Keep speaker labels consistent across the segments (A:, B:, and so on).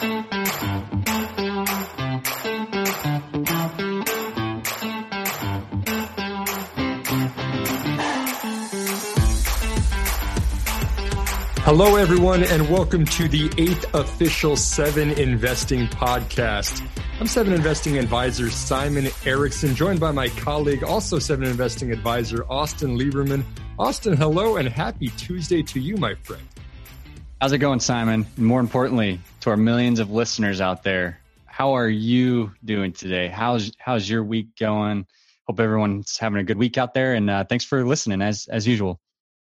A: Hello, everyone, and welcome to the eighth official Seven Investing podcast. I'm Seven Investing Advisor Simon Erickson, joined by my colleague, also Seven Investing Advisor Austin Lieberman. Austin, hello, and happy Tuesday to you, my friend.
B: How's it going, Simon? And more importantly, our millions of listeners out there, how are you doing today? How's how's your week going? Hope everyone's having a good week out there, and uh, thanks for listening as as usual.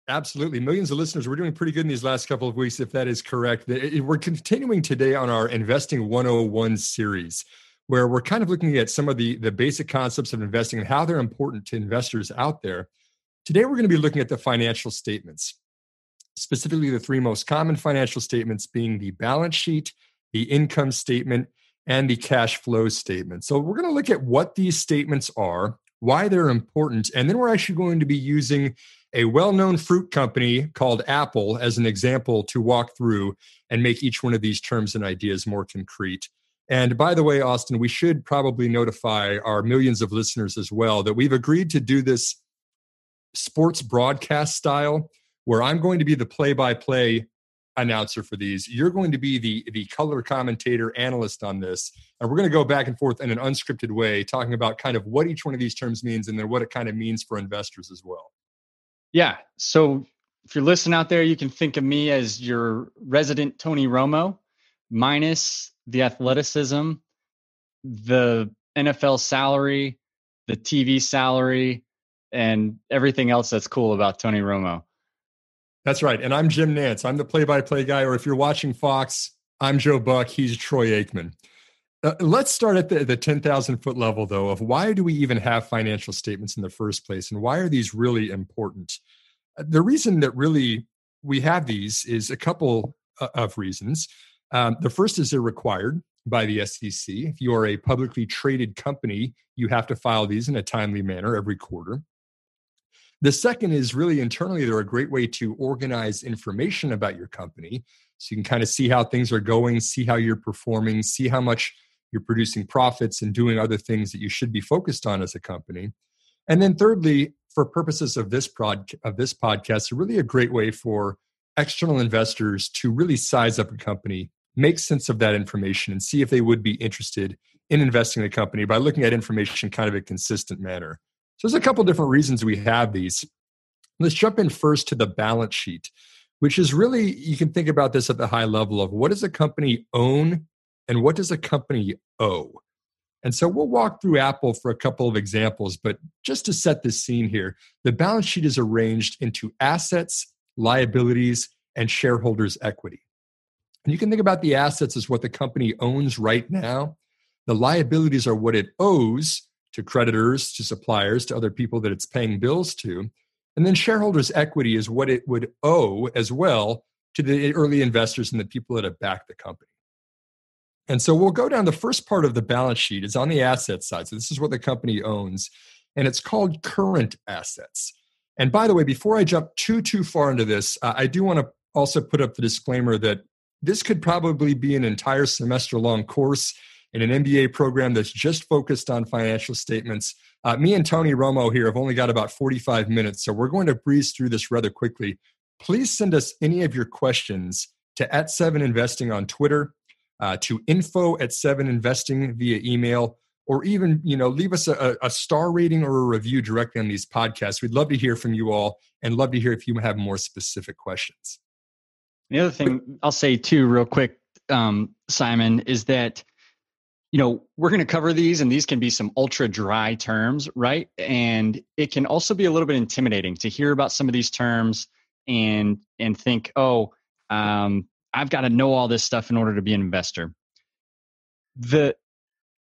A: Absolutely. Millions of listeners. We're doing pretty good in these last couple of weeks, if that is correct. We're continuing today on our Investing 101 series, where we're kind of looking at some of the, the basic concepts of investing and how they're important to investors out there. Today, we're going to be looking at the financial statements, specifically the three most common financial statements being the balance sheet, the income statement, and the cash flow statement. So, we're going to look at what these statements are, why they're important, and then we're actually going to be using a well known fruit company called Apple as an example to walk through and make each one of these terms and ideas more concrete. And by the way, Austin, we should probably notify our millions of listeners as well that we've agreed to do this sports broadcast style where I'm going to be the play by play announcer for these. You're going to be the the color commentator analyst on this. And we're going to go back and forth in an unscripted way talking about kind of what each one of these terms means and then what it kind of means for investors as well.
B: Yeah. So if you're listening out there, you can think of me as your resident Tony Romo, minus the athleticism, the NFL salary, the TV salary, and everything else that's cool about Tony Romo.
A: That's right. And I'm Jim Nantz. I'm the play by play guy. Or if you're watching Fox, I'm Joe Buck. He's Troy Aikman. Uh, let's start at the, the 10,000 foot level, though, of why do we even have financial statements in the first place and why are these really important? Uh, the reason that really we have these is a couple uh, of reasons. Um, the first is they're required by the SEC. If you are a publicly traded company, you have to file these in a timely manner every quarter. The second is really internally, they're a great way to organize information about your company. So you can kind of see how things are going, see how you're performing, see how much you're producing profits and doing other things that you should be focused on as a company. And then thirdly, for purposes of this prod of this podcast, really a great way for external investors to really size up a company, make sense of that information, and see if they would be interested in investing in a company by looking at information kind of a consistent manner. There's a couple different reasons we have these. Let's jump in first to the balance sheet, which is really you can think about this at the high level of what does a company own and what does a company owe? And so we'll walk through Apple for a couple of examples, but just to set the scene here, the balance sheet is arranged into assets, liabilities, and shareholders' equity. And you can think about the assets as what the company owns right now. The liabilities are what it owes to creditors, to suppliers, to other people that it's paying bills to. And then shareholders' equity is what it would owe as well to the early investors and the people that have backed the company. And so we'll go down the first part of the balance sheet is on the asset side. So this is what the company owns, and it's called current assets. And by the way, before I jump too too far into this, uh, I do want to also put up the disclaimer that this could probably be an entire semester long course in an MBA program that's just focused on financial statements. Uh, me and Tony Romo here have only got about 45 minutes, so we're going to breeze through this rather quickly. Please send us any of your questions to at seven investing on Twitter uh, to info at seven investing via email or even you know leave us a, a, star rating or a review directly on these podcasts we'd love to hear from you all and love to hear if you have more specific questions
B: the other thing i'll say too real quick um, simon is that you know we're going to cover these and these can be some ultra dry terms right and it can also be a little bit intimidating to hear about some of these terms and and think oh um, I've got to know all this stuff in order to be an investor. The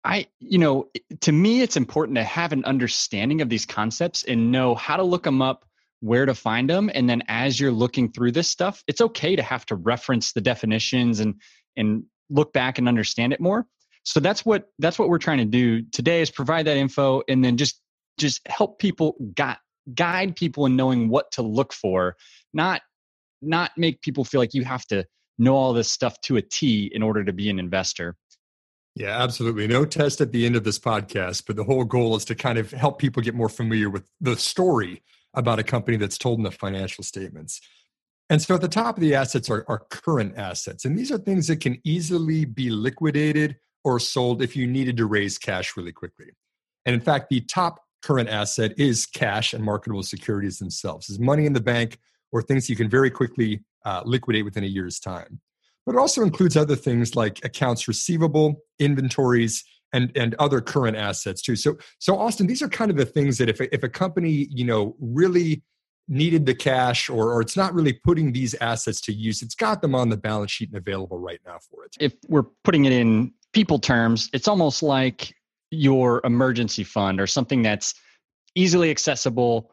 B: I, you know, to me, it's important to have an understanding of these concepts and know how to look them up, where to find them, and then as you're looking through this stuff, it's okay to have to reference the definitions and and look back and understand it more. So that's what that's what we're trying to do today is provide that info and then just just help people guide guide people in knowing what to look for, not not make people feel like you have to know all this stuff to a T in order to be an investor.
A: Yeah, absolutely. No test at the end of this podcast, but the whole goal is to kind of help people get more familiar with the story about a company that's told in the financial statements. And so at the top of the assets are, are current assets. And these are things that can easily be liquidated or sold if you needed to raise cash really quickly. And in fact, the top current asset is cash and marketable securities themselves, is money in the bank or things you can very quickly uh, liquidate within a year's time but it also includes other things like accounts receivable, inventories, and and other current assets too. So so Austin, these are kind of the things that if a, if a company you know really needed the cash or or it's not really putting these assets to use, it's got them on the balance sheet and available right now for it.
B: If we're putting it in people terms, it's almost like your emergency fund or something that's easily accessible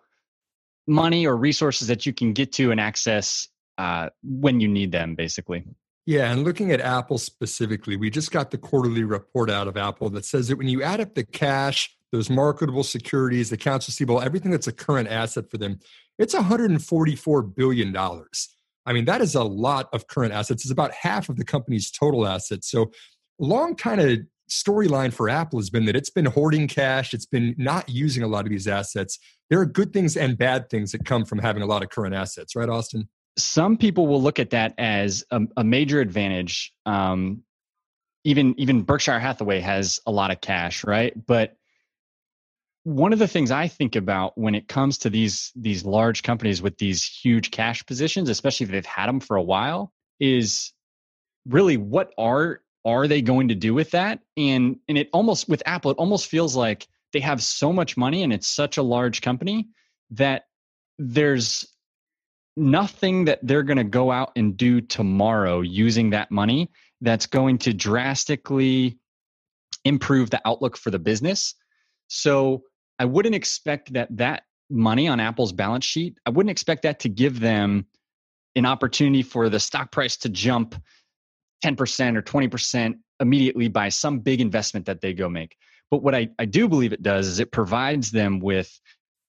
B: money or resources that you can get to and access uh, when you need them basically
A: yeah, and looking at Apple specifically, we just got the quarterly report out of Apple that says that when you add up the cash, those marketable securities, the accounts receivable, everything that's a current asset for them, it's $144 billion. I mean, that is a lot of current assets. It's about half of the company's total assets. So, long kind of storyline for Apple has been that it's been hoarding cash, it's been not using a lot of these assets. There are good things and bad things that come from having a lot of current assets, right, Austin?
B: some people will look at that as a, a major advantage. Um, even even Berkshire Hathaway has a lot of cash, right? But one of the things I think about when it comes to these these large companies with these huge cash positions, especially if they've had them for a while, is really what are are they going to do with that? And and it almost with Apple, it almost feels like they have so much money and it's such a large company that there's nothing that they're going to go out and do tomorrow using that money that's going to drastically improve the outlook for the business. So I wouldn't expect that that money on Apple's balance sheet, I wouldn't expect that to give them an opportunity for the stock price to jump 10% or 20% immediately by some big investment that they go make. But what I, I do believe it does is it provides them with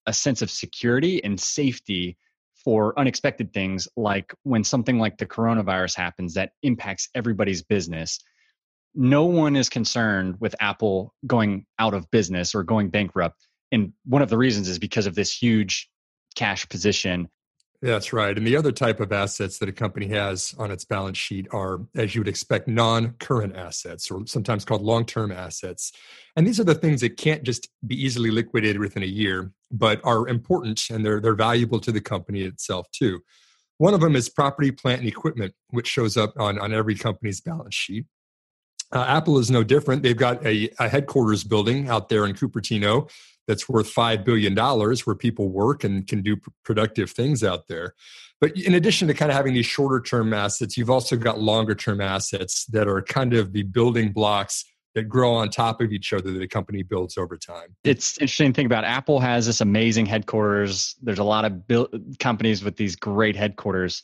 B: a sense of security and safety for unexpected things like when something like the coronavirus happens that impacts everybody's business no one is concerned with apple going out of business or going bankrupt and one of the reasons is because of this huge cash position
A: that's right. And the other type of assets that a company has on its balance sheet are, as you would expect, non current assets or sometimes called long term assets. And these are the things that can't just be easily liquidated within a year, but are important and they're, they're valuable to the company itself too. One of them is property, plant, and equipment, which shows up on, on every company's balance sheet. Uh, Apple is no different. They've got a, a headquarters building out there in Cupertino that's worth $5 billion where people work and can do productive things out there. But in addition to kind of having these shorter term assets, you've also got longer term assets that are kind of the building blocks that grow on top of each other that a company builds over time.
B: It's interesting to think about. Apple has this amazing headquarters. There's a lot of companies with these great headquarters.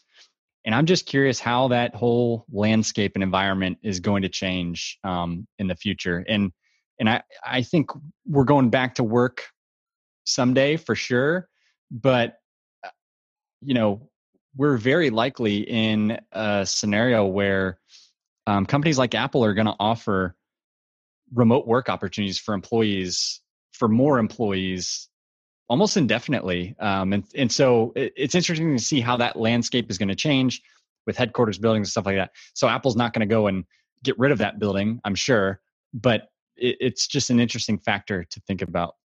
B: And I'm just curious how that whole landscape and environment is going to change um, in the future. And and I, I think we're going back to work someday for sure. But, uh, you know, we're very likely in a scenario where um, companies like Apple are going to offer remote work opportunities for employees, for more employees, almost indefinitely. Um, and, and so it, it's interesting to see how that landscape is going to change with headquarters buildings and stuff like that. So Apple's not going to go and get rid of that building, I'm sure, but it, it's just an interesting factor to think about.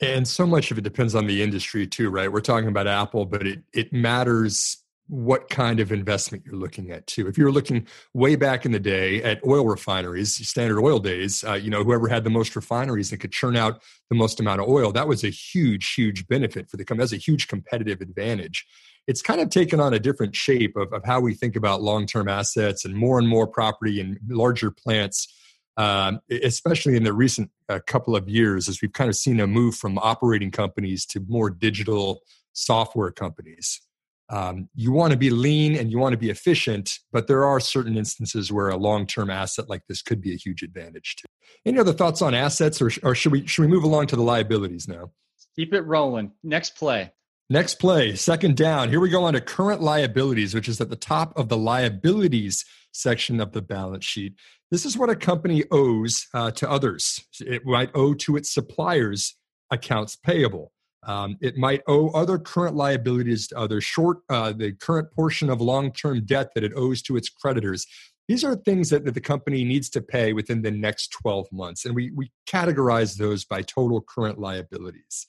A: And so much of it depends on the industry too, right? We're talking about Apple, but it it matters what kind of investment you're looking at too. If you're looking way back in the day at oil refineries, standard oil days, uh, you know, whoever had the most refineries that could churn out the most amount of oil, that was a huge, huge benefit for the company. That's a huge competitive advantage. It's kind of taken on a different shape of, of how we think about long-term assets and more and more property and larger plants um, especially in the recent uh, couple of years, as we've kind of seen a move from operating companies to more digital software companies. Um, you want to be lean and you want to be efficient, but there are certain instances where a long-term asset like this could be a huge advantage too. Any other thoughts on assets, or, or should we should we move along to the liabilities now?
B: Keep it rolling. Next play.
A: Next play, second down. Here we go on to current liabilities, which is at the top of the liabilities section of the balance sheet. This is what a company owes uh, to others. It might owe to its suppliers accounts payable. Um, it might owe other current liabilities to others, short uh, the current portion of long-term debt that it owes to its creditors. These are things that, that the company needs to pay within the next 12 months, and we, we categorize those by total current liabilities.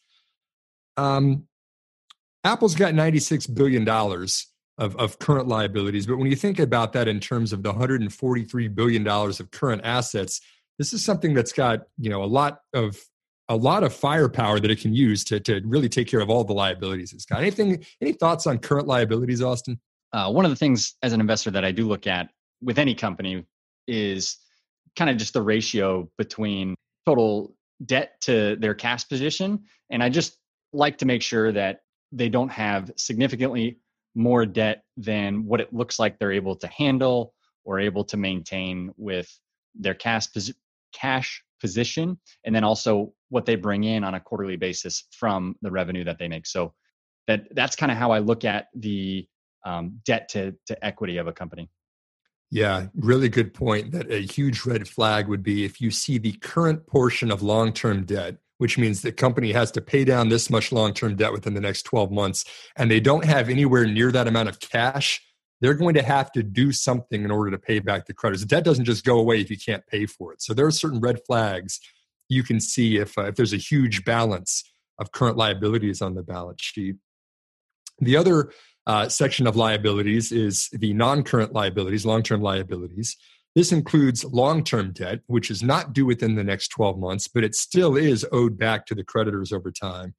A: Um, Apple's got $96 billion of, of current liabilities, but when you think about that in terms of the $143 billion of current assets, this is something that's got you know a lot of a lot of firepower that it can use to, to really take care of all the liabilities it's got. Anything, any thoughts on current liabilities, Austin?
B: Uh, one of the things as an investor that I do look at with any company is kind of just the ratio between total debt to their cash position. And I just like to make sure that they don't have significantly more debt than what it looks like they're able to handle or able to maintain with their cash cash position and then also what they bring in on a quarterly basis from the revenue that they make. So that that's kind of how i look at the um, debt to, to equity of a company.
A: Yeah really good point that a huge red flag would be if you see the current portion of long-term debt which means the company has to pay down this much long-term debt within the next 12 months and they don't have anywhere near that amount of cash they're going to have to do something in order to pay back the creditors. The debt doesn't just go away if you can't pay for it. So there are certain red flags you can see if, uh, if there's a huge balance of current liabilities on the balance sheet. The other uh, section of liabilities is the non current liabilities, long term liabilities. This includes long term debt, which is not due within the next 12 months, but it still is owed back to the creditors over time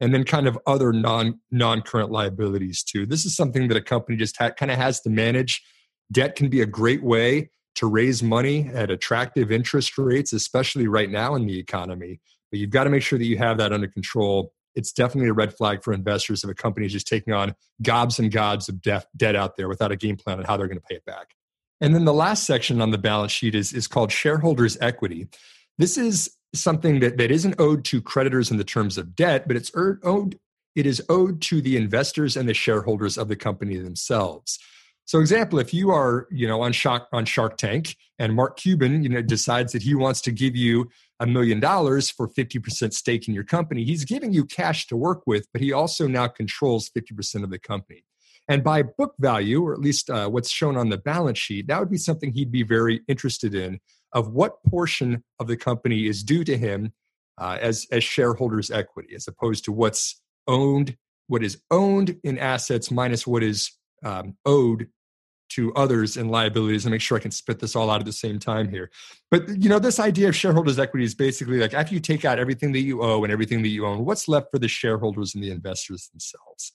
A: and then kind of other non non current liabilities too. This is something that a company just ha- kind of has to manage. Debt can be a great way to raise money at attractive interest rates, especially right now in the economy. But you've got to make sure that you have that under control. It's definitely a red flag for investors if a company is just taking on gobs and gobs of debt, debt out there without a game plan on how they're going to pay it back. And then the last section on the balance sheet is, is called shareholders' equity. This is something that, that isn't owed to creditors in the terms of debt, but it's owed it is owed to the investors and the shareholders of the company themselves. So, example, if you are, you know, on Shark on Shark Tank, and Mark Cuban, you know, decides that he wants to give you a million dollars for fifty percent stake in your company, he's giving you cash to work with, but he also now controls fifty percent of the company. And by book value, or at least uh, what's shown on the balance sheet, that would be something he'd be very interested in of what portion of the company is due to him uh, as as shareholders' equity, as opposed to what's owned, what is owned in assets minus what is um, owed to others in liabilities and make sure I can spit this all out at the same time here. But you know, this idea of shareholders' equity is basically like after you take out everything that you owe and everything that you own, what's left for the shareholders and the investors themselves?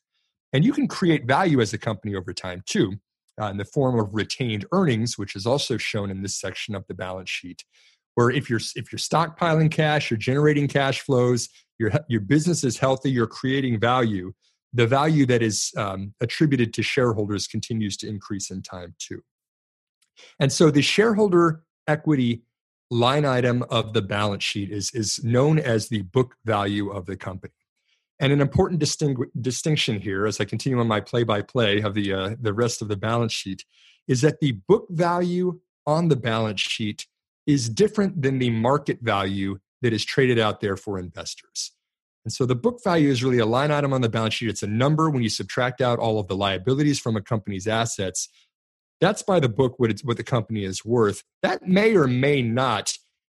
A: And you can create value as a company over time too, uh, in the form of retained earnings, which is also shown in this section of the balance sheet. Where if you're if you're stockpiling cash, you're generating cash flows, your your business is healthy, you're creating value. The value that is um, attributed to shareholders continues to increase in time too. And so the shareholder equity line item of the balance sheet is, is known as the book value of the company. And an important distingu- distinction here, as I continue on my play-by-play of the uh, the rest of the balance sheet, is that the book value on the balance sheet is different than the market value that is traded out there for investors. And so the book value is really a line item on the balance sheet. It's a number when you subtract out all of the liabilities from a company's assets. That's by the book what what the company is worth. That may or may not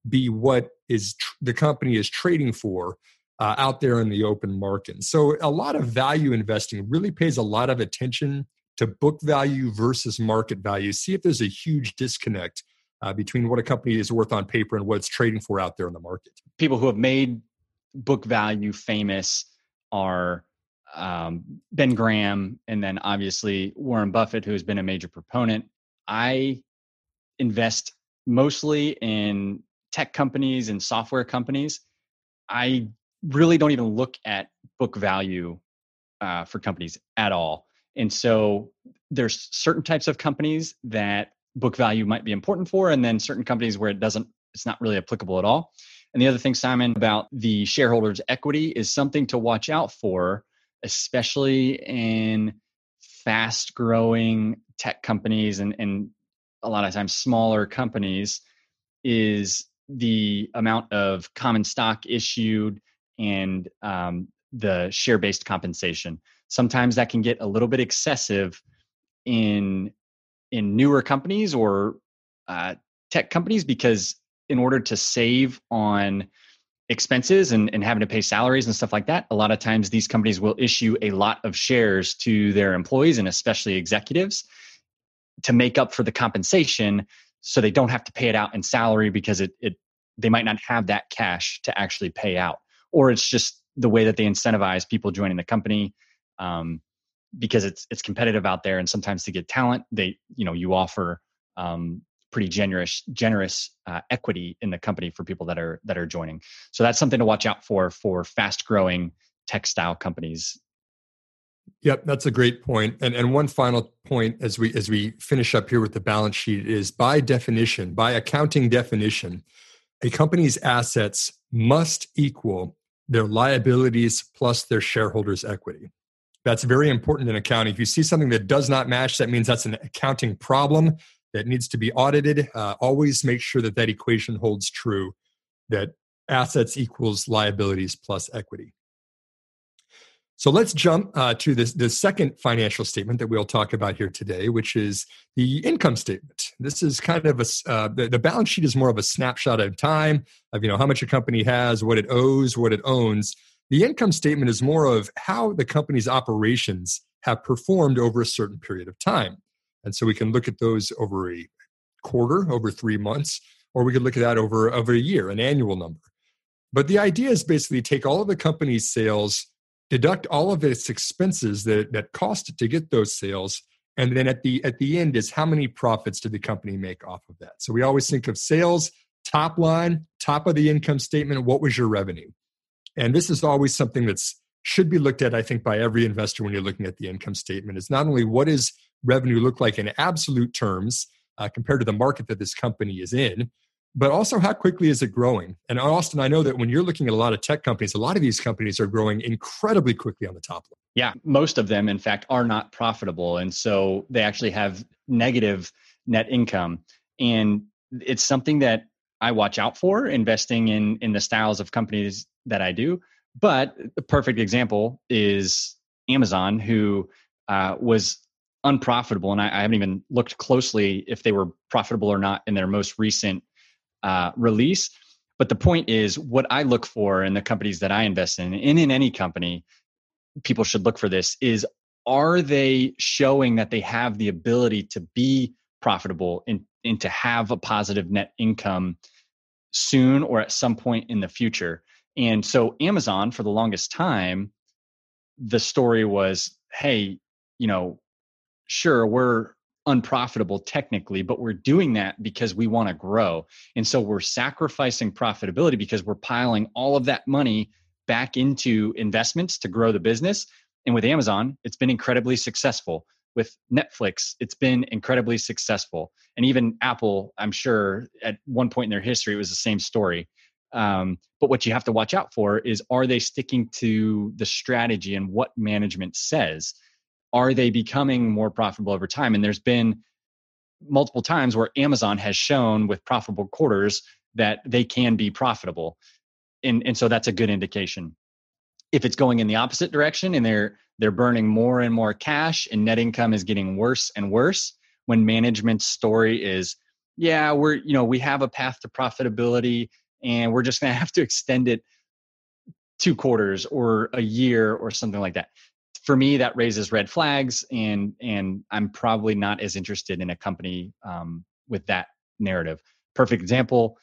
A: be what is tr- the company is trading for uh, out there in the open market. So a lot of value investing really pays a lot of attention to book value versus market value. See if there's a huge disconnect uh, between what a company is worth on paper and what it's trading for out there in the market.
B: People who have made book value famous are um, Ben Graham and then obviously Warren Buffett, who has been a major proponent. I invest mostly in tech companies and software companies. I really don't even look at book value uh, for companies at all. And so there's certain types of companies that book value might be important for, and then certain companies where it doesn't, it's not really applicable at all. And the other thing, Simon, about the shareholders' equity is something to watch out for, especially in fast growing tech companies and, and a lot of times smaller companies, is the amount of common stock issued and um, the share based compensation. Sometimes that can get a little bit excessive in in newer companies or uh, tech companies because in order to save on expenses and, and having to pay salaries and stuff like that, a lot of times these companies will issue a lot of shares to their employees and especially executives to make up for the compensation so they don't have to pay it out in salary because it, it they might not have that cash to actually pay out or it's just the way that they incentivize people joining the company um, because it's it's competitive out there and sometimes to get talent they you know you offer um, pretty generous generous uh, equity in the company for people that are that are joining so that's something to watch out for for fast growing textile companies
A: Yep, that's a great point. And and one final point as we as we finish up here with the balance sheet is by definition, by accounting definition, a company's assets must equal their liabilities plus their shareholders' equity. That's very important in accounting. If you see something that does not match, that means that's an accounting problem that needs to be audited. Uh, always make sure that that equation holds true that assets equals liabilities plus equity. So let's jump uh, to this, the second financial statement that we'll talk about here today, which is the income statement. This is kind of a uh, the, the, balance sheet is more of a snapshot of time of you know how much a company has, what it owes, what it owns. The income statement is more of how the company's operations have performed over a certain period of time, and so we can look at those over a quarter, over three months, or we could look at that over over a year, an annual number. But the idea is basically take all of the company's sales deduct all of its expenses that, that cost it to get those sales and then at the at the end is how many profits did the company make off of that. So we always think of sales top line top of the income statement what was your revenue? And this is always something that's should be looked at i think by every investor when you're looking at the income statement. It's not only what does revenue look like in absolute terms uh, compared to the market that this company is in but also how quickly is it growing? And Austin, I know that when you're looking at a lot of tech companies, a lot of these companies are growing incredibly quickly on the top line.
B: Yeah, most of them, in fact, are not profitable. And so they actually have negative net income. And it's something that I watch out for investing in in the styles of companies that I do. But the perfect example is Amazon, who uh, was unprofitable, and I, I, haven't even looked closely if they were profitable or not in their most recent uh, release. But the point is, what I look for in the companies that I invest in, and in any company, people should look for this is are they showing that they have the ability to be profitable and, and to have a positive net income soon or at some point in the future? And so, Amazon, for the longest time, the story was hey, you know, sure, we're unprofitable technically, but we're doing that because we want to grow. And so we're sacrificing profitability because we're piling all of that money back into investments to grow the business. And with Amazon, it's been incredibly successful. With Netflix, it's been incredibly successful. And even Apple, I'm sure at one point in their history, it was the same story. Um, but what you have to watch out for is are they sticking to the strategy and what management says? Are they becoming more profitable over time? And there's been multiple times where Amazon has shown with profitable quarters that they can be profitable. And, and so that's a good indication. If it's going in the opposite direction and they're they're burning more and more cash and net income is getting worse and worse, when management's story is, yeah, we're, you know, we have a path to profitability and we're just gonna have to extend it two quarters or a year or something like that for me that raises red flags and and i'm probably not as interested in a company um, with that narrative. Perfect example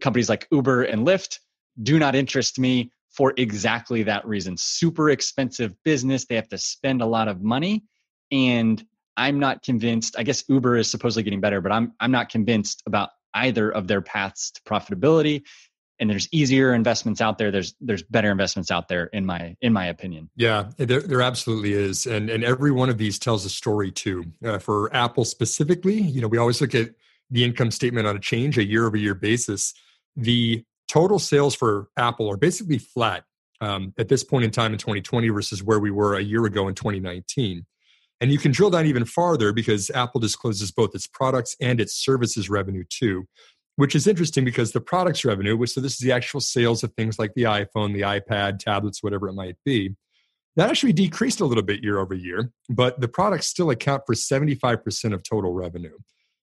B: companies like uber and lyft do not interest me for exactly that reason. Super expensive business they have to spend a lot of money and i'm not convinced i guess uber is supposedly getting better but i'm i'm not convinced about either of their paths to profitability and there's easier investments out there there's there's better investments out there in my in my opinion.
A: Yeah there, there absolutely is. And and every one of these tells a story too. Uh, for apple specifically you know we always look at the income statement on a change a year over year basis. The total sales for apple are basically flat um, at this point in time in 2020 versus where we were a year ago in 2019. And you can drill down even farther because Apple discloses both its products and its services revenue too, which is interesting because the products revenue, which so this is the actual sales of things like the iPhone, the iPad, tablets, whatever it might be, that actually decreased a little bit year over year, but the products still account for 75% of total revenue.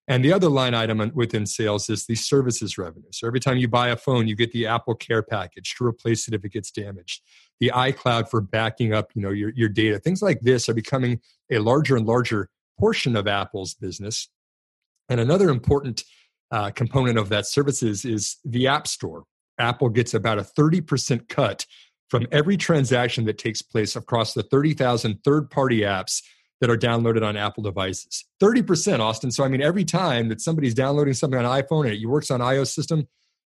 A: And the other line item within sales is the services revenue. So every time you buy a phone, you get the Apple Care package to replace it if it gets damaged. The iCloud for backing up, you know, your, your data. Things like this are becoming a larger and larger portion of Apple's business. And another important uh, component of that services is the App Store. Apple gets about a 30% cut from every transaction that takes place across the 30,000 third party apps that are downloaded on Apple devices. 30%, Austin. So, I mean, every time that somebody's downloading something on iPhone and it works on iOS system,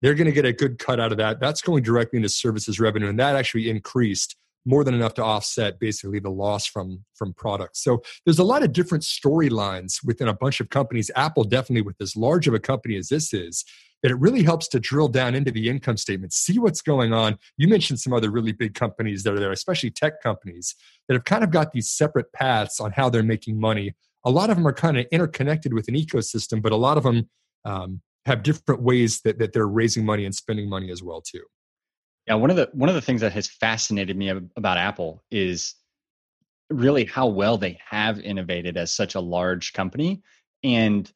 A: they're going to get a good cut out of that. That's going directly into services revenue. And that actually increased more than enough to offset basically the loss from from products. So there's a lot of different storylines within a bunch of companies. Apple definitely with as large of a company as this is, that it really helps to drill down into the income statement, see what's going on. You mentioned some other really big companies that are there, especially tech companies that have kind of got these separate paths on how they're making money. A lot of them are kind of interconnected with an ecosystem, but a lot of them um, have different ways that, that they're raising money and spending money as well too.
B: Yeah, one of the one of the things that has fascinated me about Apple is really how well they have innovated as such a large company and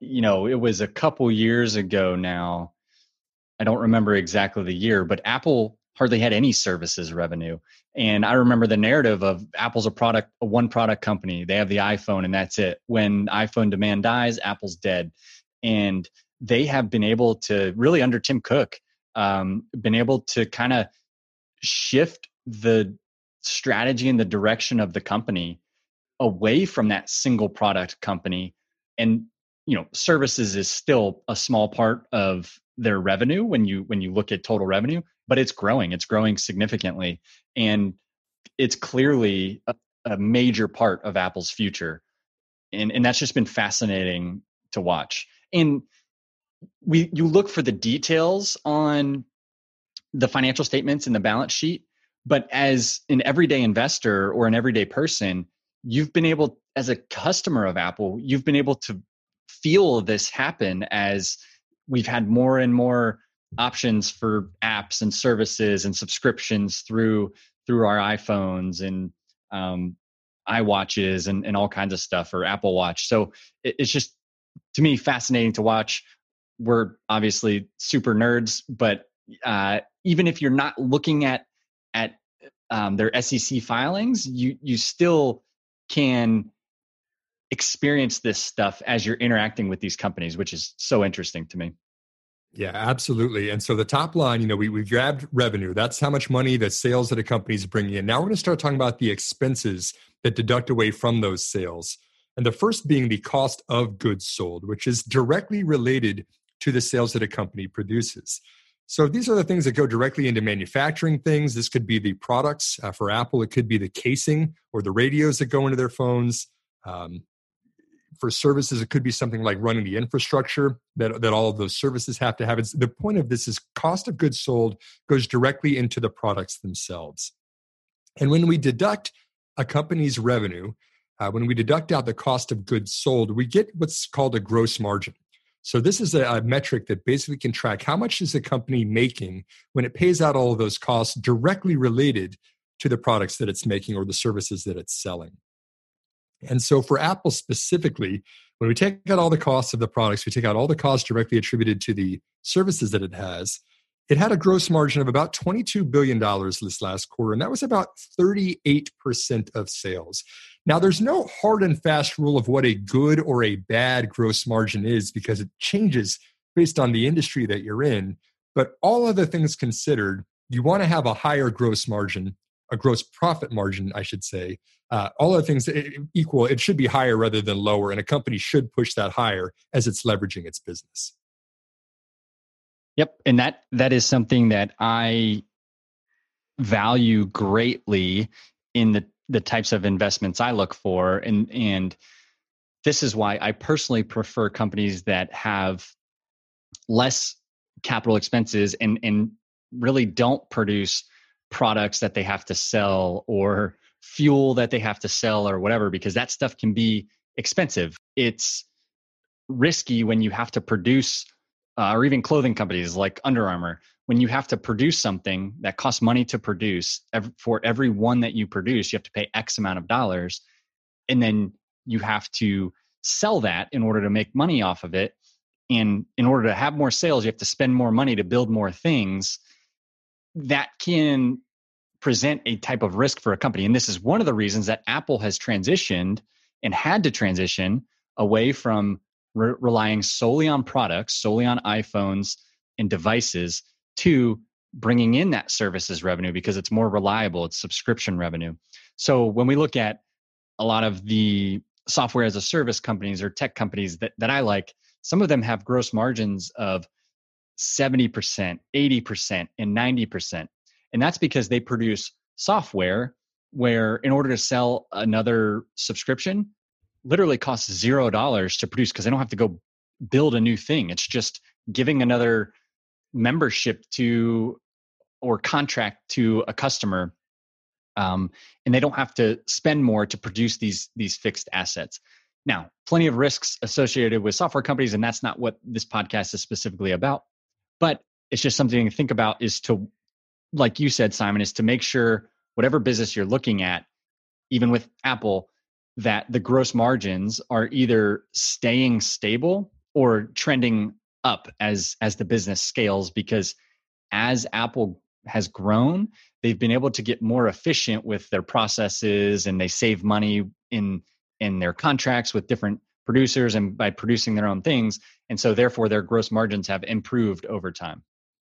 B: you know, it was a couple years ago now. I don't remember exactly the year, but Apple hardly had any services revenue. And I remember the narrative of Apple's a product, a one product company. They have the iPhone and that's it. When iPhone demand dies, Apple's dead. And they have been able to really under Tim Cook, um, been able to kind of shift the strategy and the direction of the company away from that single product company. And you know services is still a small part of their revenue when you when you look at total revenue but it's growing it's growing significantly. And it's clearly a, a major part of apple's future. And and that's just been fascinating to watch. And we you look for the details on the financial statements and the balance sheet but as an everyday investor or an everyday person you've been able as a customer of apple you've been able to feel this happen as we've had more and more options for apps and services and subscriptions through through our iPhones and um, iWatches and, and all kinds of stuff or Apple Watch. So it, it's just to me fascinating to watch. We're obviously super nerds, but uh, even if you're not looking at at um, their SEC filings, you you still can experience this stuff as you're interacting with these companies, which is so interesting to me.
A: Yeah, absolutely. And so the top line, you know, we, we grabbed revenue. That's how much money the sales that a company is bringing in. Now we're going to start talking about the expenses that deduct away from those sales. And the first being the cost of goods sold, which is directly related to the sales that a company produces. So these are the things that go directly into manufacturing things. This could be the products uh, for Apple. It could be the casing or the radios that go into their phones. Um, for services, it could be something like running the infrastructure that, that all of those services have to have. It's, the point of this is cost of goods sold goes directly into the products themselves. And when we deduct a company's revenue, uh, when we deduct out the cost of goods sold, we get what's called a gross margin. So this is a, a, metric that basically can track how much is a company making when it pays out all of those costs directly related to the products that it's making or the services that it's selling. And so for Apple specifically, when we take out all the costs of the products, we take out all the costs directly attributed to the services that it has, it had a gross margin of about $22 billion this last quarter, and that was about 38% of sales. Now, there's no hard and fast rule of what a good or a bad gross margin is because it changes based on the industry that you're in. But all other things considered, you want to have a higher gross margin, a gross profit margin, I should say, uh, all other things equal, it should be higher rather than lower, and a company should push that higher as it's leveraging its business.
B: Yep, and that that is something that I value greatly in the the types of investments I look for, and and this is why I personally prefer companies that have less capital expenses and and really don't produce products that they have to sell or fuel that they have to sell or whatever because that stuff can be expensive. It's risky when you have to produce uh, or even clothing companies like Under Armour when you have to produce something that costs money to produce for every one that you produce you have to pay x amount of dollars and then you have to sell that in order to make money off of it. And in order to have more sales you have to spend more money to build more things. That can present a type of risk for a company. And this is one of the reasons that apple has transitioned and had to transition away from re- relying solely on products solely on iphones and devices to bringing in that services revenue because it's more reliable it's subscription revenue so when we look at a lot of the software as a service companies or tech companies that, that I like, some of them have gross margins of 70%, 80%, and 90%. And that's because they produce software where, in order to sell another subscription, literally costs zero dollars to produce because they don't have to go build a new thing. It's just giving another membership to or contract to a customer um, and they don't have to spend more to produce these these fixed assets. Now, plenty of risks associated with software companies, and that's not what this podcast is specifically about. But it's just something to think about is to, like you said, Simon, is to make sure whatever business you're looking at, even with Apple, that the gross margins are either staying stable or trending up as as the business scales because as Apple has grown, they've been able to get more efficient with their processes and they save money in in their contracts with different producers and by producing their own things. And so therefore their gross margins have improved over time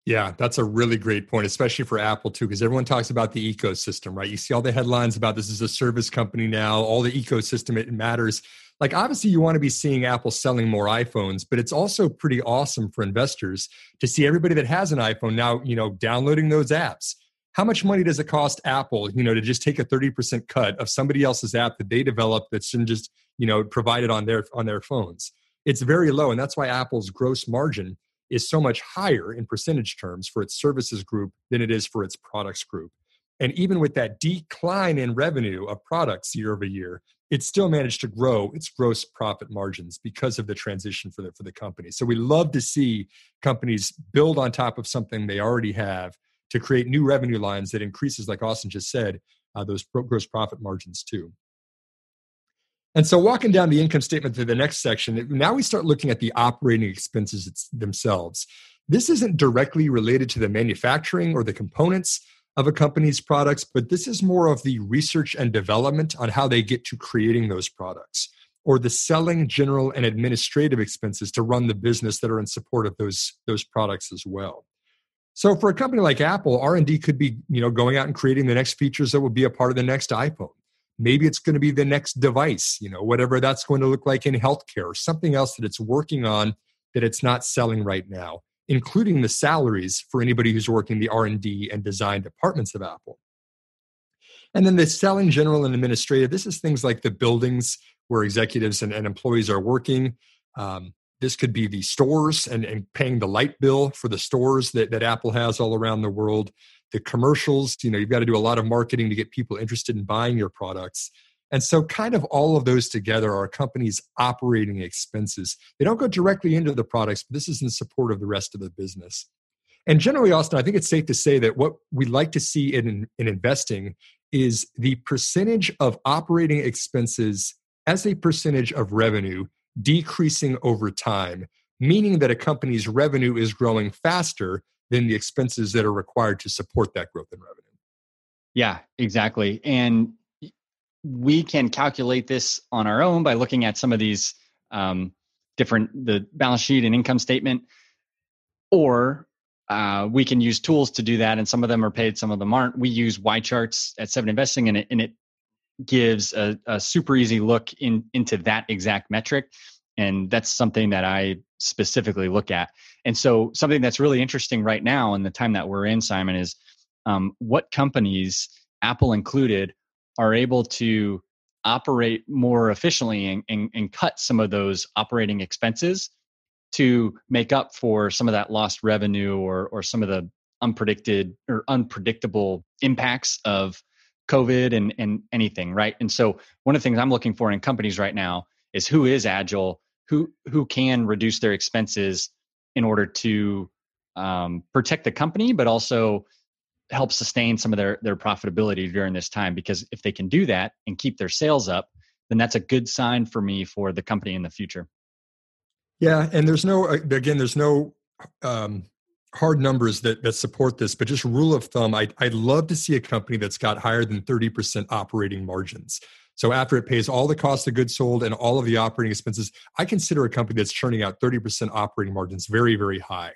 A: yeah that's a really great point especially for apple too because everyone talks about the ecosystem right? You see all the headlines about this is a service company now all the ecosystem it matters. Like obviously you want to be seeing apple selling more iphones but it's also pretty awesome for investors to see everybody that has an iphone now you know downloading those apps. How much money does it cost apple you know to just take a 30% cut of somebody else's app that they developed that's just you know provided on their on their phones? It's very low and that's why apple's gross margin is so much higher in percentage terms for its services group than it is for its products group and even with that decline in revenue of products year over year it still managed to grow its gross profit margins because of the transition for the for the company so we love to see companies build on top of something they already have to create new revenue lines that increases, like Austin just said, uh, those gross profit margins too. And so, walking down the income statement to the next section, now we start looking at the operating expenses themselves. This isn't directly related to the manufacturing or the components of a company's products, but this is more of the research and development on how they get to creating those products or the selling, general, and administrative expenses to run the business that are in support of those, those products as well. So for a company like Apple, R&D could be, you know, going out and creating the next features that will be a part of the next iPhone. Maybe it's going to be the next device, you know, whatever that's going to look like in healthcare something else that it's working on that it's not selling right now, including the salaries for anybody who's working the R&D and design departments of Apple. And then the selling general and administrative, this is things like the buildings where executives and, and employees are working, um, this could be the stores and, and paying the light bill for the stores that, that Apple has all around the world. The commercials, you know, you've got to do a lot of marketing to get people interested in buying your products. And so, kind of all of those together are a company's operating expenses. They don't go directly into the products, but this is in support of the rest of the business. And generally, Austin, I think it's safe to say that what we like to see in, in investing is the percentage of operating expenses as a percentage of revenue decreasing over time, meaning that a company's revenue is growing faster than the expenses that are required to support that growth in revenue.
B: Yeah, exactly. And we can calculate this on our own by looking at some of these um, different the balance sheet and income statement, or uh, we can use tools to do that. And some of them are paid, some of them aren't. We use YCharts at Seven Investing, and it, and it gives a, a super easy look in, into that exact metric. And that's something that I specifically look at. And so, something that's really interesting right now in the time that we're in, Simon, is um, what companies, Apple included, are able to operate more efficiently and, and, and, cut some of those operating expenses to make up for some of that lost revenue or, or some of the unpredicted or unpredictable impacts of COVID and, and anything, right? And so one of the things I'm looking for in companies right now is who is agile, who who can reduce their expenses in order to um, protect the company, but also help sustain some of their their profitability during this time. Because if they can do that and keep their sales up, then that's a good sign for me for the company in the future.
A: Yeah, and there's no again, there's no um, hard numbers that that support this, but just rule of thumb, I'd, I'd love to see a company that's got higher than 30% operating margins. So after it pays all the cost of goods sold and all of the operating expenses, I consider a company that's churning out 30% operating margins very, very high.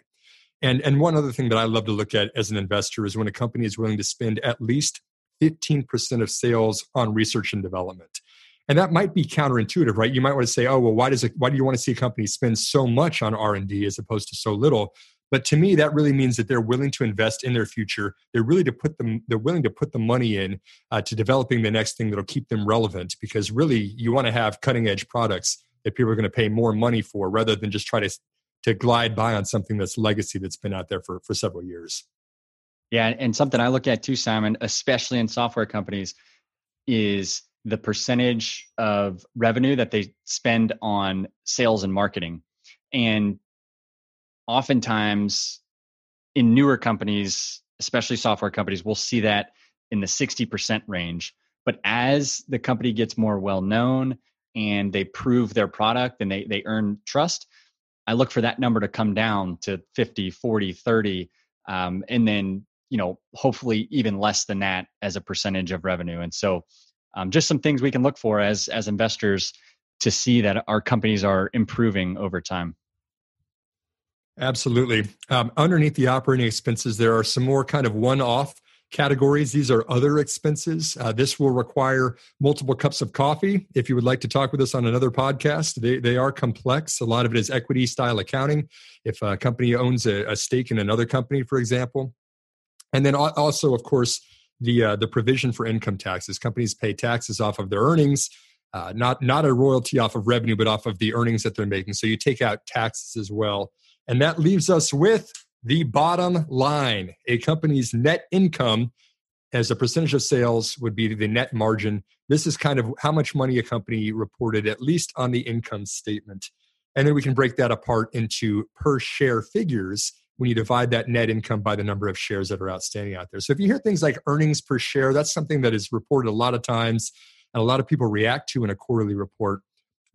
A: And, and one other thing that I love to look at as an investor is when a company is willing to spend at least 15% of sales on research and development. And that might be counterintuitive, right? You might want to say, "Oh, well, why does it, why do you want to see a company spend so much on R and D as opposed to so little?" But to me, that really means that they're willing to invest in their future. They're really to put them. They're willing to put the money in uh, to developing the next thing that'll keep them relevant. Because really, you want to have cutting edge products that people are going to pay more money for, rather than just try to to glide by on something that's legacy that's been out there for for several years.
B: Yeah, and something I look at too, Simon, especially in software companies, is the percentage of revenue that they spend on sales and marketing. And oftentimes in newer companies, especially software companies, we'll see that in the 60% range. But as the company gets more well known and they prove their product and they, they earn trust, I look for that number to come down to 50, 40, 30, um, and then, you know, hopefully even less than that as a percentage of revenue. And so um, just some things we can look for as, as investors to see that our companies are improving over time.
A: Absolutely. Um, underneath the operating expenses, there are some more kind of one off categories. These are other expenses. Uh, this will require multiple cups of coffee. If you would like to talk with us on another podcast, they, they are complex. A lot of it is equity style accounting. If a company owns a, a stake in another company, for example. And then also, of course, the, uh, the provision for income taxes. Companies pay taxes off of their earnings. Uh, not not a royalty off of revenue, but off of the earnings that they're making. So you take out taxes as well. And that leaves us with the bottom line. A company's net income as a percentage of sales would be the net margin. This is kind of how much money a company reported, at least on the income statement. And then we can break that apart into per share figures when you divide that net income by the number of shares that are outstanding out there. So if you hear things like earnings per share, that's something that is reported a lot of times and a lot of people react to in a quarterly report.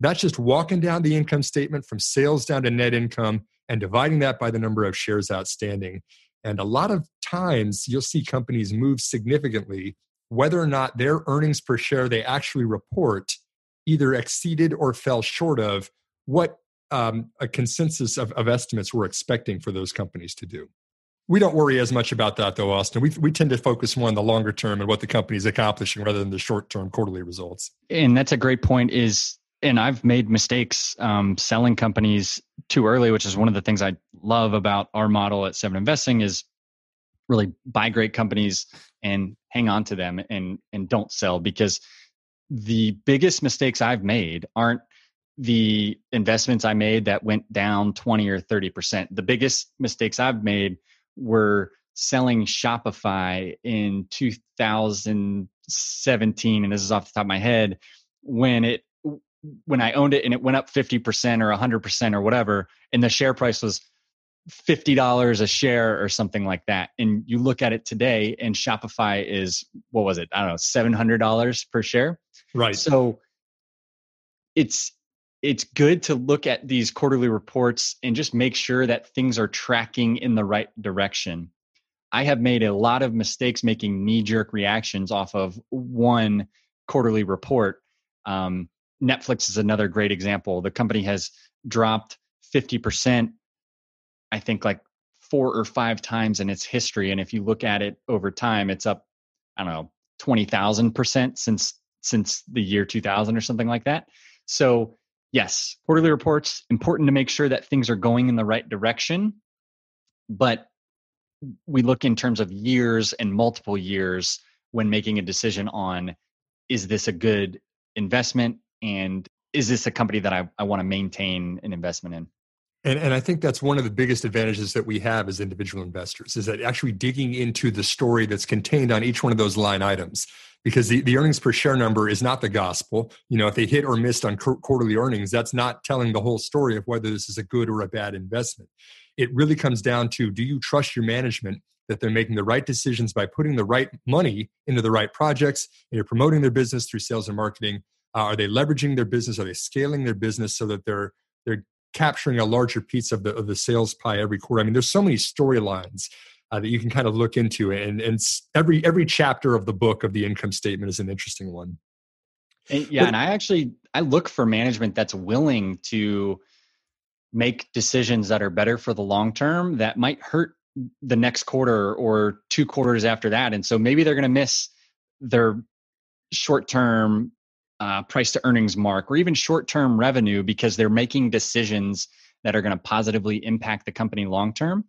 A: That's just walking down the income statement from sales down to net income and dividing that by the number of shares outstanding. And a lot of times you'll see companies move significantly, whether or not their earnings per share they actually report either exceeded or fell short of what um, a consensus of, of estimates we're expecting for those companies to do. We don't worry as much about that though, Austin. We, we tend to focus more on the longer term and what the company is accomplishing rather than the short term quarterly results.
B: And that's a great point is and I've made mistakes um, selling companies too early, which is one of the things I love about our model at Seven Investing is really buy great companies and hang on to them and and don't sell because the biggest mistakes I've made aren't the investments I made that went down 20 or 30%. The biggest mistakes I've made were selling Shopify in 2017 and this is off the top of my head when it when I owned it and it went up 50% or 100% or whatever, and the share price was $50 a share or something like that. And you look at it today and Shopify is, what was it? I don't know, $700 per share.
A: Right.
B: So it's, it's good to look at these quarterly reports and just make sure that things are tracking in the right direction. I have made a lot of mistakes making knee jerk reactions off of one quarterly report. Um, Netflix is another great example. The company has dropped 50%, I think like four or five times in its history. And if you look at it over time, it's up, I don't know, 20,000% since since the year 2000 or something like that. So, yes, quarterly reports important to make sure that things are going in the right direction, but we look in terms of years and multiple years when making a decision on is this a good investment and is this a company that I, I want to maintain an investment in?
A: And, and I think that's one of the biggest advantages that we have as individual investors is that actually digging into the story that's contained on each one of those line items because the, the earnings per share number is not the gospel. You know, if they hit or missed on quarterly earnings, that's not telling the whole story of whether this is a good or a bad investment. It really comes down to do you trust your management that they're making the right decisions by putting the right money into the right projects and you're promoting their business through sales and marketing? Uh, are they leveraging their business? Are they scaling their business so that they're they're capturing a larger piece of the of the sales pie every quarter. I mean, there's so many storylines uh, that you can kind of look into, and and every every chapter of the book of the income statement is an interesting one.
B: And, yeah, but, and I actually I look for management that's willing to make decisions that are better for the long term that might hurt the next quarter or two quarters after that, and so maybe they're going to miss their short term uh, price to earnings mark or even short term revenue because they're making decisions that are going to positively impact the company long term.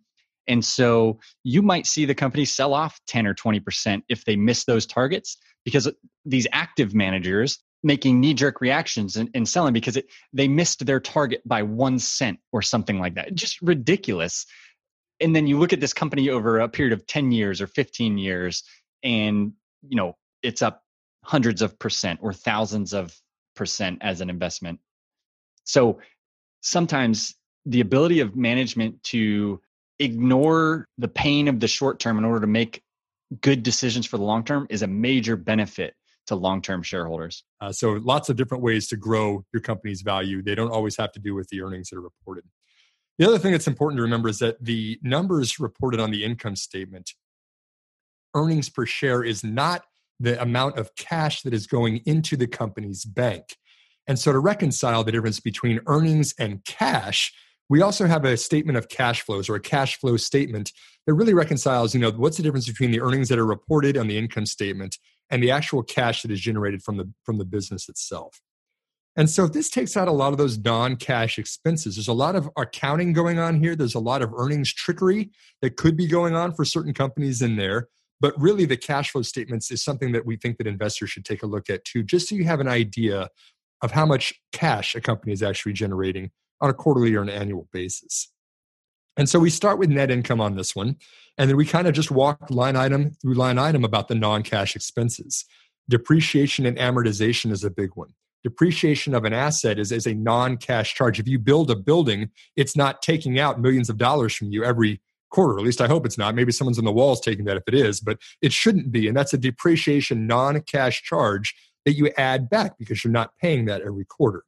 B: And so you might see the company sell off 10 or 20% if they miss those targets because these active managers making knee jerk reactions and, and, selling because it, they missed their target by one cent or something like that. Just ridiculous. And then you look at this company over a period of 10 years or 15 years and you know it's up hundreds of percent or thousands of percent as an investment. So sometimes the ability of management to ignore the pain of the short term in order to make good decisions for the long term is a major benefit to long term shareholders.
A: Uh, so, lots of different ways to grow your company's value. They don't always have to do with the earnings that are reported. The other thing that's important to remember is that the numbers reported on the income statement, earnings per share, is not the amount of cash that is going into the company's bank. And so to reconcile the difference between earnings and cash, we also have a statement of cash flows or a cash flow statement that really reconciles, you know, what's the difference between the earnings that are reported on the income statement and the actual cash that is generated from the from the business itself. And so this takes out a lot of those non-cash expenses. There's a lot of accounting going on here. There's a lot of earnings trickery that could be going on for certain companies in there. But really, the cash flow statements is something that we think that investors should take a look at too, just so you have an idea of how much cash a company is actually generating on a quarterly or an annual basis. And so we start with net income on this one, and then we kind of just walk line item through line item about the non cash expenses. Depreciation and amortization is a big one. Depreciation of an asset is, is a non cash charge. If you build a building, it's not taking out millions of dollars from you every quarter. At least I hope it's not. Maybe someone's on the walls taking that if it is, but it shouldn't be. And that's a depreciation non cash charge that you add back because you're not paying that every quarter.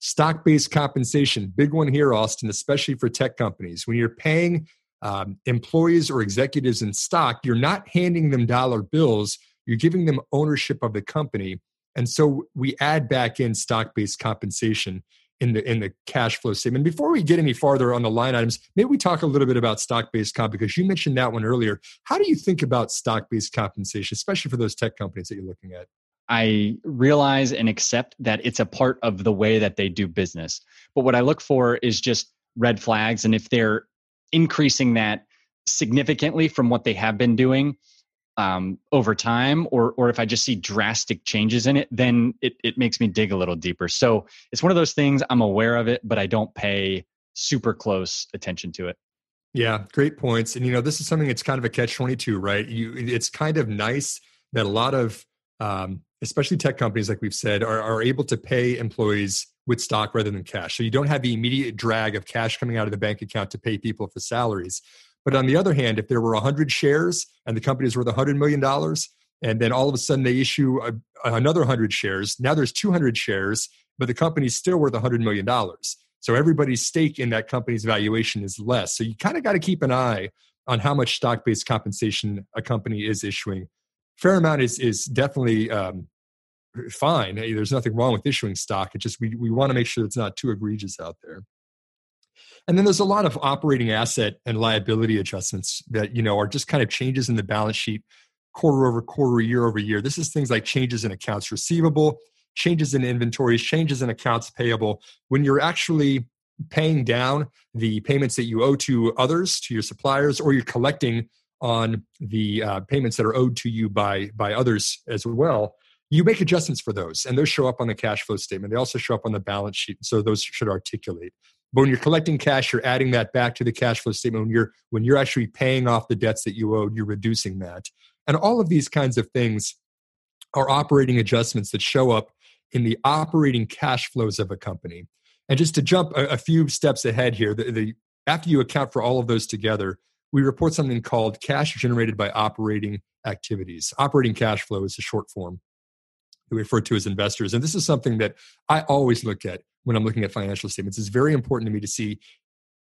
A: Stock based compensation, big one here, Austin, especially for tech companies. When you're paying um, employees or executives in stock, you're not handing them dollar bills, you're giving them ownership of the company. And so we add back in stock based compensation in the in the cash flow statement. Before we get any farther on the line items, maybe we talk a little bit about stock-based comp because you mentioned that one earlier. How do you think about stock-based compensation, especially for those tech companies that you're looking at?
B: I realize and accept that it's a part of the way that they do business. But what I look for is just red flags. And if they're increasing that significantly from what they have been doing, um, over time or or if I just see drastic changes in it, then it, it makes me dig a little deeper. So it's one of those things I'm aware of it, but I don't pay super close attention to it.
A: Yeah, great points. And you know, this is something that's kind of a catch twenty two, right? You, it's kind of nice that a lot of, um, especially tech companies, like we've said, are, are able to pay employees with stock rather than cash. So you don't have the immediate drag of cash coming out of the bank account to pay people for salaries. But on the other hand, if there were 100 shares and the company is worth $100 million, and then all of a sudden they issue a, another 100 shares, now there's 200 shares, but the company's still worth $100 million. So everybody's stake in that company's valuation is less. So you kind of got to keep an eye on how much stock based compensation a company is issuing. Fair amount is, is definitely um, fine. There's nothing wrong with issuing stock. It just we, we want to make sure it's not too egregious out there. And then there's a lot of operating asset and liability adjustments that, you know, are just kind of changes in the balance sheet quarter over quarter, year over year. This is things like changes in accounts receivable, changes in inventories, changes in accounts payable. When you're actually paying down the payments that you owe to others, to your suppliers, or you're collecting on the uh, payments that are owed to you by by others as well, you make adjustments for those, and those show up on the cash flow statement. They also show up on the balance sheet, so those should articulate. But when you're collecting cash, you're adding that back to the cash flow statement. When you're when you're actually paying off the debts that you owed, you're reducing that. And all of these kinds of things are operating adjustments that show up in the operating cash flows of a company. And just to jump a, a few steps ahead here, the, the, after you account for all of those together, we report something called cash generated by operating activities. Operating cash flow is a short form we refer to as investors. And this is something that I always look at when I'm looking at financial statements. It's very important to me to see,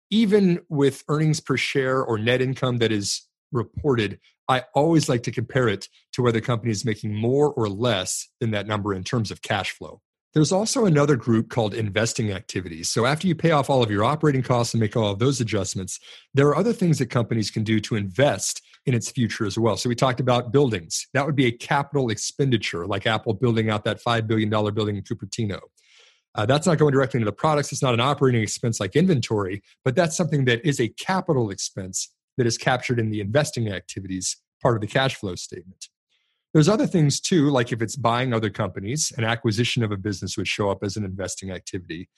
A: even with earnings per share or net income that is reported, I always like to compare it to whether the company is making more or less than that number in terms of cash flow. There's also another group called investing activities. So, after you pay off all of your operating costs and make all of those adjustments, there are other things that companies can do to invest in its future as well. So, we talked about buildings. That would be a capital expenditure, like Apple building out that $5 billion building in Cupertino. Uh, that's not going directly into the products. It's not an operating expense like inventory, but that's something that is a capital expense that is captured in the investing activities part of the cash flow statement. There's other things too, like if it's buying other companies, an acquisition of a business would show up as an investing activity.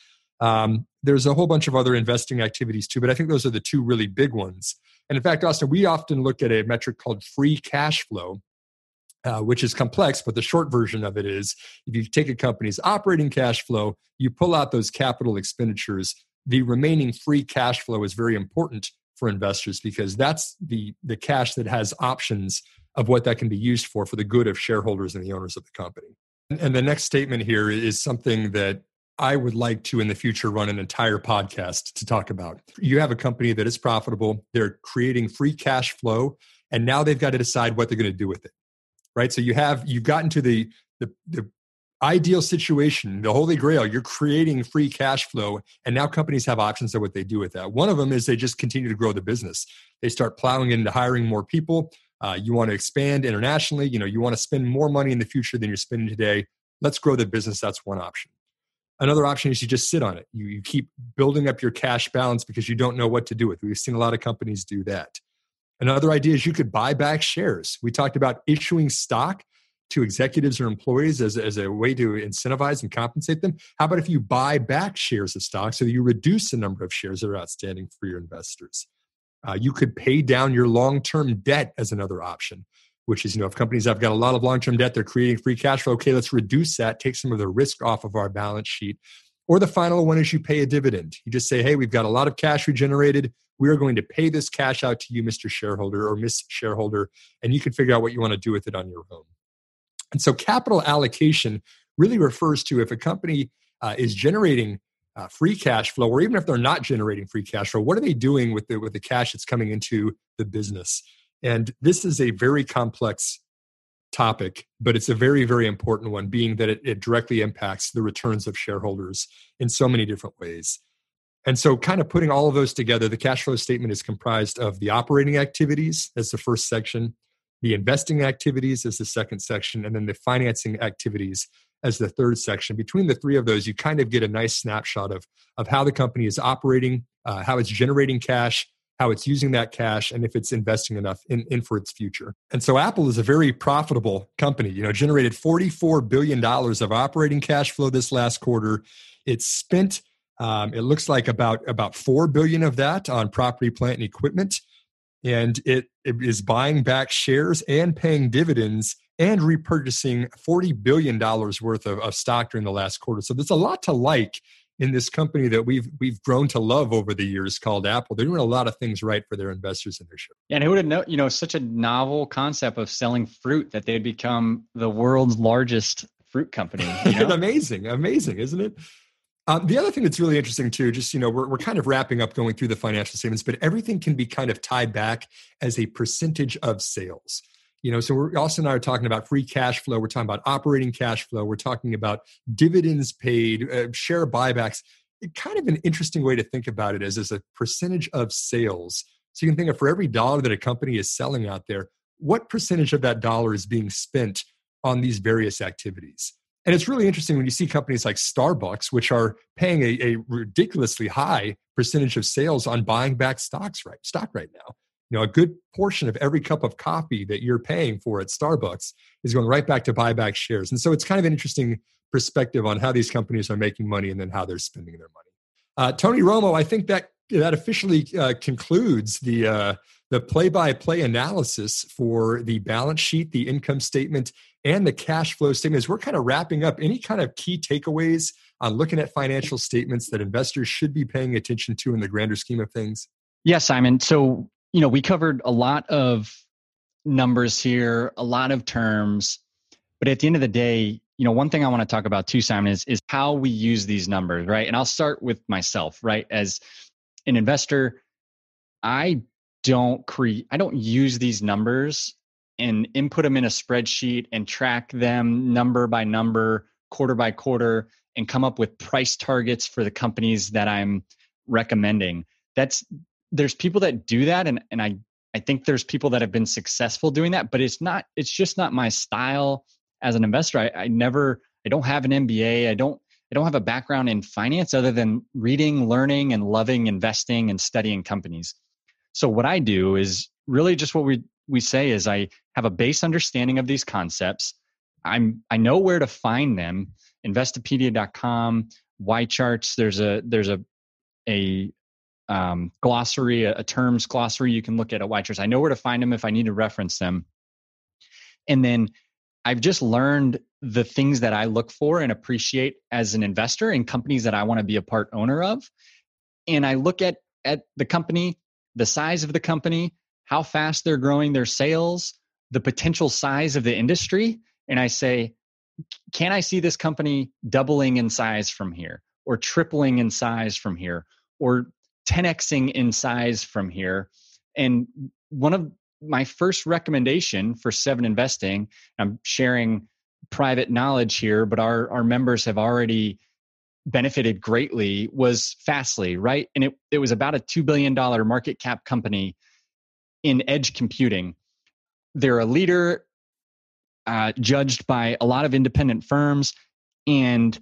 A: Um, there's a whole bunch of other investing activities too, but I think those are the two really big ones. And in fact, Austin, we often look at a metric called free cash flow, uh, which is complex, but the short version of it is if you take a company's operating cash flow, you pull out those capital expenditures, the remaining free cash flow is very important for investors because that's the the cash that has options of what that can be used for for the good of shareholders and the owners of the company. And the next statement here is something that I would like to in the future run an entire podcast to talk about. You have a company that is profitable, they're creating free cash flow, and now they've got to decide what they're going to do with it. Right? So you have you've gotten to the the, the ideal situation, the holy grail, you're creating free cash flow. And now companies have options of what they do with that. One of them is they just continue to grow the business. They start plowing into hiring more people. Uh, you want to expand internationally. You know, you want to spend more money in the future than you're spending today. Let's grow the business. That's one option. Another option is you just sit on it. You, you keep building up your cash balance because you don't know what to do with. It. We've seen a lot of companies do that. Another idea is you could buy back shares. We talked about issuing stock to executives or employees as, as a way to incentivize and compensate them? How about if you buy back shares of stock so that you reduce the number of shares that are outstanding for your investors? Uh, you could pay down your long term debt as another option, which is, you know, if companies have got a lot of long term debt, they're creating free cash flow. Okay, let's reduce that, take some of the risk off of our balance sheet. Or the final one is you pay a dividend. You just say, hey, we've got a lot of cash we generated. We are going to pay this cash out to you, Mr. Shareholder or Miss Shareholder, and you can figure out what you want to do with it on your own. And so capital allocation really refers to if a company uh, is generating uh, free cash flow, or even if they're not generating free cash flow, what are they doing with the with the cash that's coming into the business? And this is a very complex topic, but it's a very very important one, being that it, it directly impacts the returns of shareholders in so many different ways. And so, kind of putting all of those together, the cash flow statement is comprised of the operating activities as the first section, the investing activities as the second section, and then the financing activities as the third section. Between the three of those, you kind of get a nice snapshot of, of how the company is operating, uh, how it's generating cash, how it's using that cash, and if it's investing enough in, in for its future. And so Apple is a very profitable company, you know, generated $44 billion of operating cash flow this last quarter. It's spent um, it looks like about about four billion of that on property, plant, and equipment and it, it is buying back shares and paying dividends and repurchasing $40 billion worth of, of stock during the last quarter. So there's a lot to like in this company that we've we've grown to love over the years called Apple. They're doing a lot of things right for their investors and their shareholders.
B: And who would have known, you know, such a novel concept of selling fruit that they'd become the world's largest fruit company. You know?
A: amazing, amazing, isn't it? Um, the other thing that's really interesting too, just you know, we're we're kind of wrapping up going through the financial statements, but everything can be kind of tied back as a percentage of sales. You know, so we're I are talking about free cash flow. We're talking about operating cash flow. We're talking about dividends paid, uh, share buybacks. It, kind of an interesting way to think about it is as a percentage of sales. So you can think of for every dollar that a company is selling out there, what percentage of that dollar is being spent on these various activities? And it's really interesting when you see companies like Starbucks, which are paying a, a ridiculously high percentage of sales on buying back stocks right stock right now. You know, a good portion of every cup of coffee that you're paying for at Starbucks is going right back to buy back shares. And so it's kind of an interesting perspective on how these companies are making money and then how they're spending their money. Uh, Tony Romo, I think that that officially uh, concludes the uh, the play-by-play analysis for the balance sheet, the income statement, and the cash flow statements. We're kind of wrapping up any kind of key takeaways on looking at financial statements that investors should be paying attention to in the grander scheme of things.
B: Yes, Simon. So you know we covered a lot of numbers here, a lot of terms, but at the end of the day, you know one thing i want to talk about too simon is is how we use these numbers right? And i'll start with myself right? As an investor i don't create i don't use these numbers and input them in a spreadsheet and track them number by number quarter by quarter and come up with price targets for the companies that i'm recommending. That's there's people that do that and and i i think there's people that have been successful doing that but it's not it's just not my style as an investor. I, I never i don't have an mba i don't i don't have a background in finance other than reading learning and loving investing and studying companies. So what i do is really just what we we say is i have a base understanding of these concepts. I'm i know where to find them. Investopedia.com YCharts there's a there's a a um, glossary a, a, terms glossary you can look at at YCharts i know where to find them if i need to reference them and then I've just learned the things that I look for and appreciate as an investor in companies that I want to be a part owner of. And I look at at the company, the size of the company, how fast they're growing their sales, the potential size of the industry, and I say, can I see this company doubling in size from here or tripling in size from here or 10xing in size from here? And one of my first recommendation for seven investing i'm sharing private knowledge here but our our members have already benefited greatly was fastly right? And it, it was about a $2 billion market cap company in edge computing. They're a leader uh, judged by a lot of independent firms. And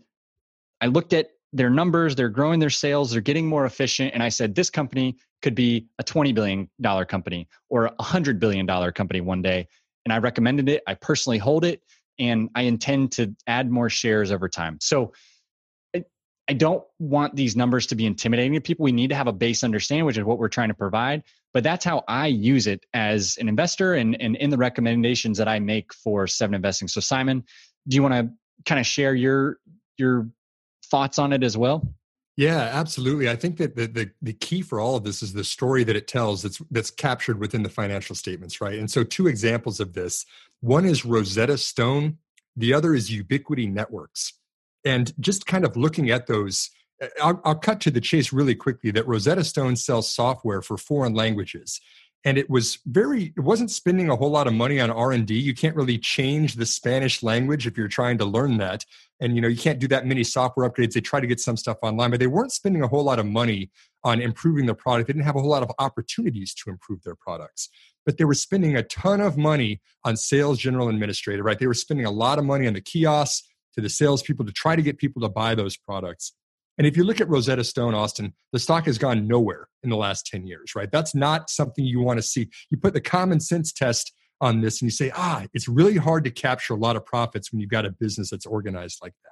B: i looked at their numbers they're growing their sales they're getting more efficient and i said this company could be a $20 billion company or a $100 billion company one day. And I recommended it. I personally hold it and I intend to add more shares over time. So I don't want these numbers to be intimidating to people. We need to have a base understanding, which is what we're trying to provide. But that's how I use it as an investor and, and in the recommendations that I make for seven investing. So Simon, do you want to kind of share your your thoughts on it as well?
A: Yeah, absolutely. I think that the, the, the key for all of this is the story that it tells that's that's captured within the financial statements, right? And so two examples of this. One is Rosetta Stone, the other is Ubiquiti Networks. And just kind of looking at those, eh, I'll, I'll cut to the chase really quickly that Rosetta Stone sells software for foreign languages and it was very it wasn't spending a whole lot of money on r&d you can't really change the spanish language if you're trying to learn that. And you know you can't do that many software upgrades. They try to get some stuff online but they weren't spending a whole lot of money on improving their product. They didn't have a whole lot of opportunities to improve their products. But they were spending a ton of money on sales general administrator right? They were spending a lot of money on the kiosks to the salespeople to try to get people to buy those products and if you look at Rosetta Stone, Austin, the stock has gone nowhere in the last 10 years, right? That's not something you want to see. You put the common sense test on this and you say, ah, it's really hard to capture a lot of profits when you've got a business that's organized like that.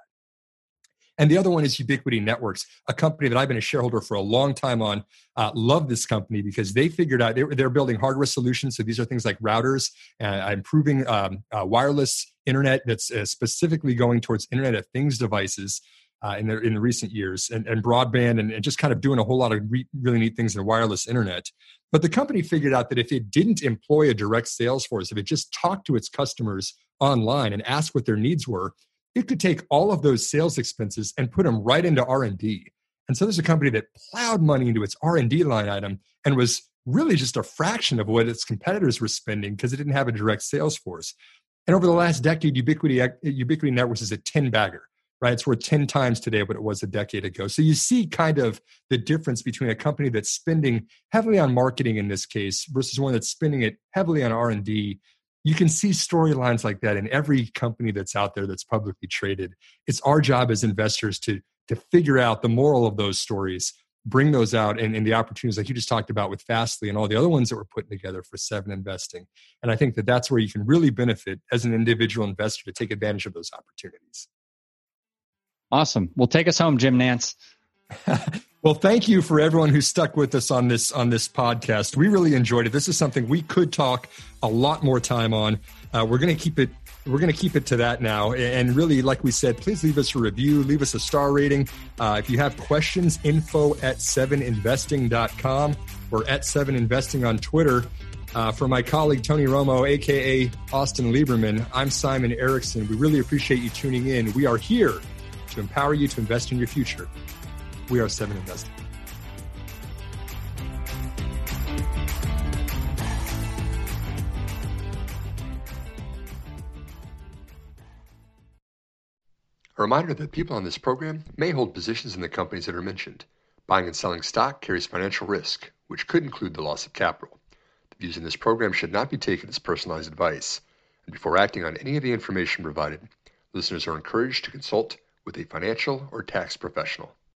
A: And the other one is Ubiquiti Networks, a company that I've been a shareholder for a long time on. Uh, love this company because they figured out they're, they're building hardware solutions. So these are things like routers, uh, improving um, uh, wireless internet that's uh, specifically going towards Internet of Things devices uh, in the in the recent years, and, and broadband, and, and, just kind of doing a whole lot of re- really neat things in wireless internet. But the company figured out that if it didn't employ a direct sales force, if it just talked to its customers online and asked what their needs were, it could take all of those sales expenses and put them right into r&d and so there's a company that plowed money into its r&d line item and was really just a fraction of what its competitors were spending because it didn't have a direct sales force. And over the last decade ubiquiti ubiquiti networks is a 10 bagger right? It's worth 10 times today what it was a decade ago. So you see kind of the difference between a company that's spending heavily on marketing in this case versus one that's spending it heavily on R&D. You can see storylines like that in every company that's out there that's publicly traded. It's our job as investors to to figure out the moral of those stories, bring those out and, and the opportunities like you just talked about with Fastly and all the other ones that we're putting together for Seven Investing. And I think that that's where you can really benefit as an individual investor to take advantage of those opportunities.
B: Awesome. Well, take us home, Jim Nantz.
A: Well, thank you for everyone who stuck with us on this on this podcast. We really enjoyed it. This is something we could talk a lot more time on. Uh, we're going to keep it we're going to keep it to that now. And really, like we said, please leave us a review, leave us a star rating. Uh, if you have questions, info at 7investing.com or at 7investing on Twitter. Uh, for my colleague Tony Romo, aka Austin Lieberman, I'm Simon Erickson. We really appreciate you tuning in. We are here to empower you to invest in your future. We are Seven Investing.
C: A reminder that people on this program may hold positions in the companies that are mentioned. Buying and selling stock carries financial risk, which could include the loss of capital. The views in this program should not be taken as personalized advice, and before acting on any of the information provided, listeners are encouraged to consult with a financial or tax professional.